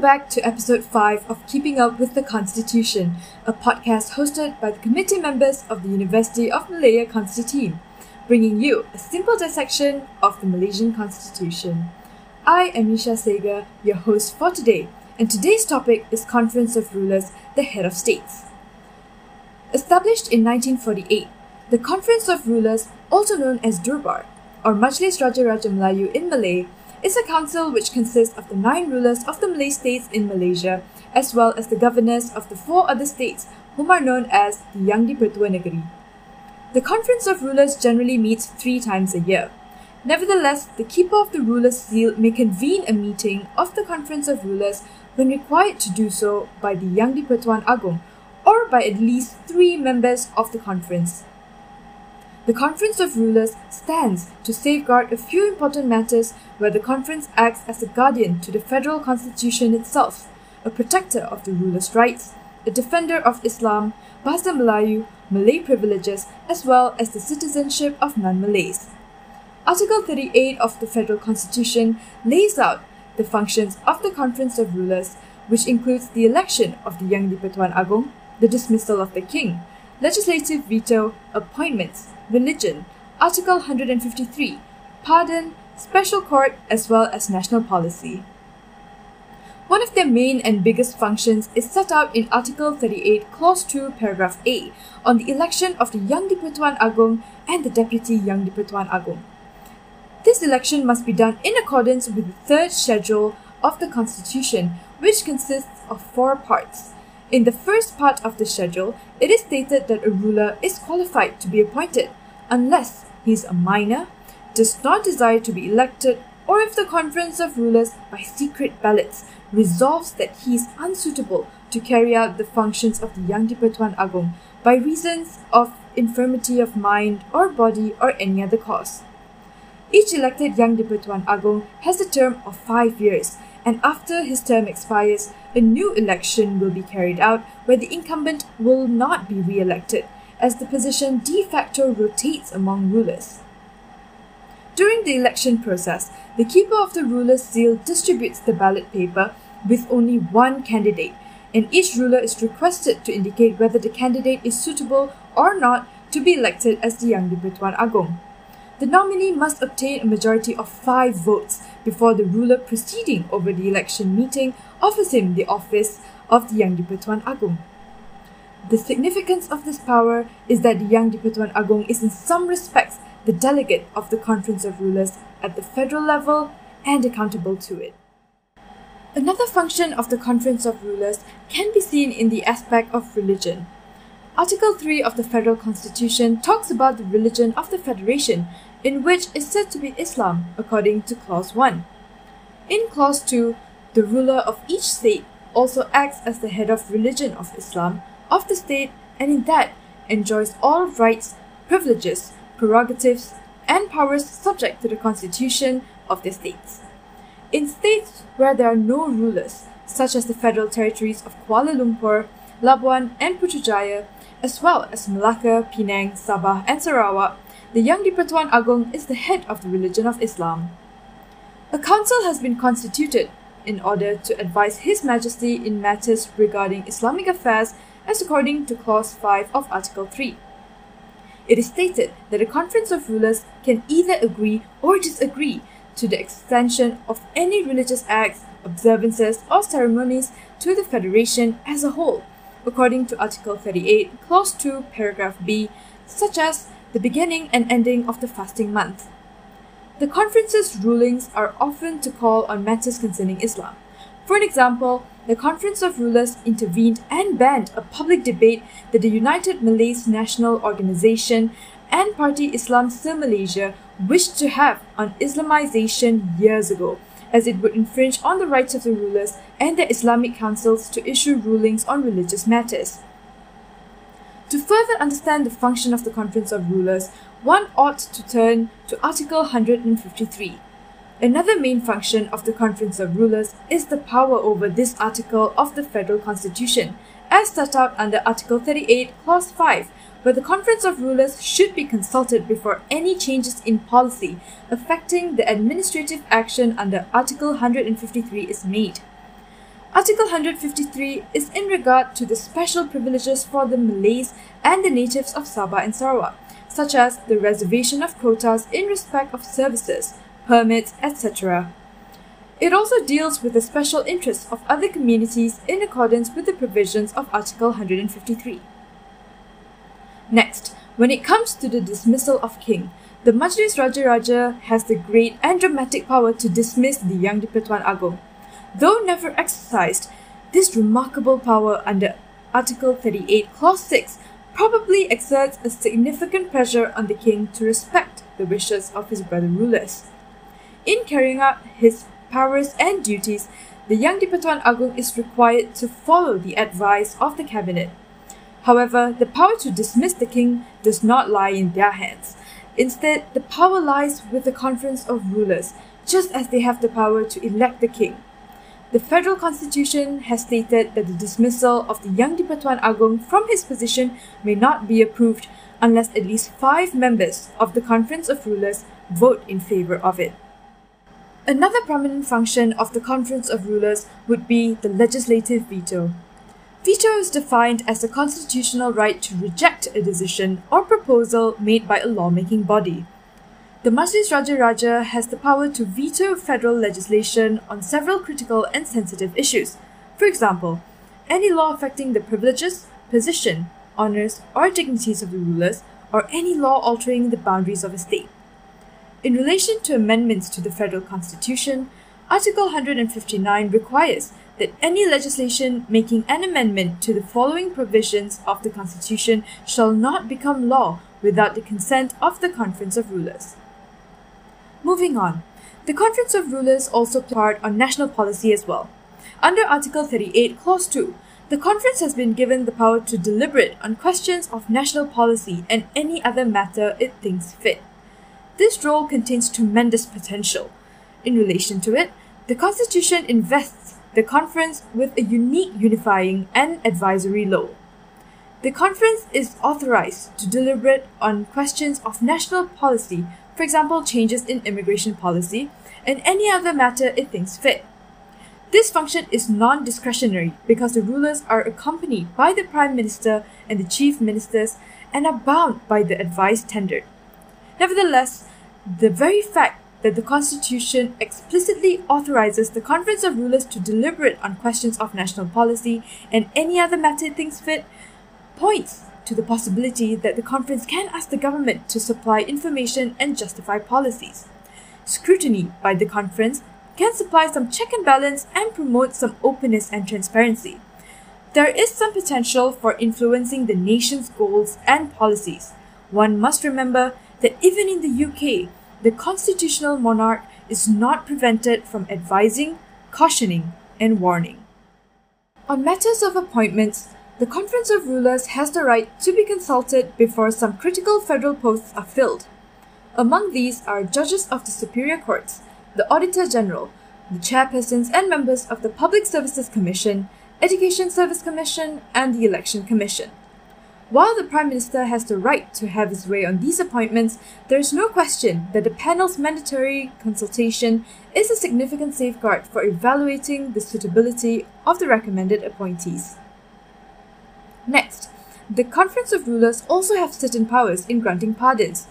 back to episode 5 of Keeping Up with the Constitution, a podcast hosted by the committee members of the University of Malaya Constitute, bringing you a simple dissection of the Malaysian Constitution. I am Nisha Sega, your host for today, and today's topic is Conference of Rulers, the Head of States. Established in 1948, the Conference of Rulers, also known as Durbar, or Majlis Raja Raja Melayu in Malay, is a council which consists of the nine rulers of the Malay states in Malaysia, as well as the governors of the four other states, whom are known as the Yang di-Pertua Negeri. The Conference of Rulers generally meets three times a year. Nevertheless, the keeper of the ruler's seal may convene a meeting of the Conference of Rulers when required to do so by the Yang di-Pertuan Agong, or by at least three members of the conference. The Conference of Rulers stands to safeguard a few important matters where the conference acts as a guardian to the federal constitution itself, a protector of the ruler's rights, a defender of Islam, Bahasa Melayu, Malay privileges, as well as the citizenship of non-Malays. Article 38 of the Federal Constitution lays out the functions of the Conference of Rulers, which includes the election of the Yang di-Pertuan Agong, the dismissal of the king, legislative veto, appointments, religion, Article 153, pardon, special court, as well as national policy. One of their main and biggest functions is set out in Article 38, Clause 2, Paragraph A, on the election of the Yang di-Pertuan Agong and the Deputy Yang di-Pertuan Agong. This election must be done in accordance with the third schedule of the Constitution, which consists of four parts. In the first part of the schedule, it is stated that a ruler is qualified to be appointed unless he is a minor, does not desire to be elected, or if the Conference of Rulers, by secret ballots, resolves that he is unsuitable to carry out the functions of the Yang di-Pertuan Agong by reasons of infirmity of mind or body or any other cause. Each elected Yang di-Pertuan Agong has a term of five years, and after his term expires, a new election will be carried out where the incumbent will not be re-elected, as the position de facto rotates among rulers. During the election process, the keeper of the ruler's seal distributes the ballot paper with only one candidate, and each ruler is requested to indicate whether the candidate is suitable or not to be elected as the Yang di-Pertuan Agong. The nominee must obtain a majority of five votes before the ruler proceeding over the election meeting offers him the office of the Yang di-Pertuan Agong. The significance of this power is that the Yang di-Pertuan Agong is in some respects the delegate of the Conference of Rulers at the federal level and accountable to it. Another function of the Conference of Rulers can be seen in the aspect of religion. Article 3 of the Federal Constitution talks about the religion of the Federation, in which is said to be Islam, according to Clause 1. In Clause 2, the ruler of each state also acts as the head of religion of Islam, of the state and in that enjoys all rights, privileges, prerogatives, and powers subject to the constitution of the states. In states where there are no rulers, such as the federal territories of Kuala Lumpur, Labuan, and Putrajaya, as well as Malacca, Penang, Sabah, and Sarawak, the Yang di-Pertuan Agong is the head of the religion of Islam. A council has been constituted in order to advise His Majesty in matters regarding Islamic affairs as according to Clause 5 of Article 3. It is stated that a conference of rulers can either agree or disagree to the extension of any religious acts, observances, or ceremonies to the Federation as a whole, according to Article 38, Clause 2, Paragraph B, such as the beginning and ending of the fasting month. The conference's rulings are often to call on matters concerning Islam. For an example, the Conference of Rulers intervened and banned a public debate that the United Malays National Organization and Parti Islam se-Malaysia wished to have on Islamization years ago, as it would infringe on the rights of the rulers and their Islamic councils to issue rulings on religious matters. To further understand the function of the Conference of Rulers, one ought to turn to Article 153. Another main function of the Conference of Rulers is the power over this article of the Federal Constitution, as set out under Article 38, Clause 5, where the Conference of Rulers should be consulted before any changes in policy affecting the administrative action under Article 153 is made. Article 153 is in regard to the special privileges for the Malays and the natives of Sabah and Sarawak, such as the reservation of quotas in respect of services, permits, etc. It also deals with the special interests of other communities in accordance with the provisions of Article 153. Next, when it comes to the dismissal of king, the Majlis Raja Raja has the great and dramatic power to dismiss the Yang di-Pertuan Agong. Though never exercised, this remarkable power under Article 38, Clause 6 probably exerts a significant pressure on the king to respect the wishes of his brother rulers. In carrying out his powers and duties, the Yang di-Pertuan Agong is required to follow the advice of the cabinet. However, the power to dismiss the king does not lie in their hands. Instead, the power lies with the Conference of Rulers, just as they have the power to elect the king. The federal constitution has stated that the dismissal of the Yang di-Pertuan Agong from his position may not be approved unless at least five members of the Conference of Rulers vote in favor of it. Another prominent function of the Conference of Rulers would be the legislative veto. Veto is defined as the constitutional right to reject a decision or proposal made by a lawmaking body. The Majlis Raja Raja has the power to veto federal legislation on several critical and sensitive issues. For example, any law affecting the privileges, position, honors, or dignities of the rulers, or any law altering the boundaries of a state. In relation to amendments to the federal constitution, Article 159 requires that any legislation making an amendment to the following provisions of the Constitution shall not become law without the consent of the Conference of Rulers. Moving on, the Conference of Rulers also part on national policy as well. Under Article 38, Clause 2, the Conference has been given the power to deliberate on questions of national policy and any other matter it thinks fit. This role contains tremendous potential. In relation to it, the Constitution invests the Conference with a unique unifying and advisory role. The Conference is authorized to deliberate on questions of national policy for example, changes in immigration policy, and any other matter it thinks fit. This function is non discretionary because the rulers are accompanied by the Prime Minister and the Chief Ministers and are bound by the advice tendered. Nevertheless, the very fact that the Constitution explicitly authorizes the Conference of Rulers to deliberate on questions of national policy and any other matter it thinks fit points to the possibility that the conference can ask the government to supply information and justify policies. Scrutiny by the conference can supply some check and balance and promote some openness and transparency. There is some potential for influencing the nation's goals and policies. One must remember that even in the UK, the constitutional monarch is not prevented from advising, cautioning, and warning. On matters of appointments, the Conference of Rulers has the right to be consulted before some critical federal posts are filled. Among these are judges of the superior courts, the Auditor General, the chairpersons and members of the Public Services Commission, Education Service Commission, and the Election Commission. While the Prime Minister has the right to have his way on these appointments, there is no question that the panel's mandatory consultation is a significant safeguard for evaluating the suitability of the recommended appointees. Next, the Conference of Rulers also have certain powers in granting pardons.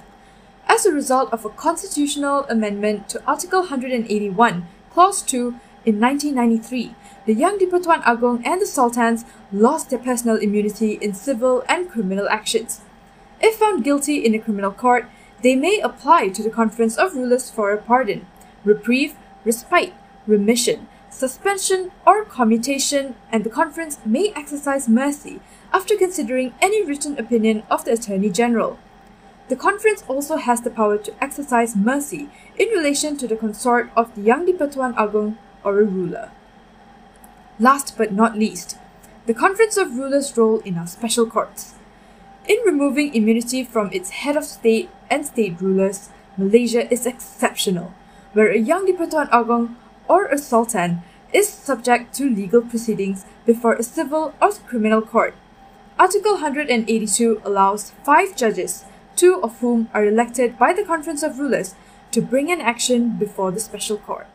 As a result of a constitutional amendment to Article 181, Clause 2 in 1993, the Yang di-Pertuan Agong and the Sultans lost their personal immunity in civil and criminal actions. If found guilty in a criminal court, they may apply to the Conference of Rulers for a pardon, reprieve, respite, remission, suspension, or commutation, and the conference may exercise mercy after considering any written opinion of the Attorney General. The conference also has the power to exercise mercy in relation to the consort of the Yang di-Pertuan Agong or a ruler. Last but not least, the Conference of Rulers' role in our special courts. In removing immunity from its head of state and state rulers, Malaysia is exceptional, where a Yang di-Pertuan Agong or a sultan is subject to legal proceedings before a civil or criminal court. Article 182 allows five judges, two of whom are elected by the Conference of Rulers, to bring an action before the special court.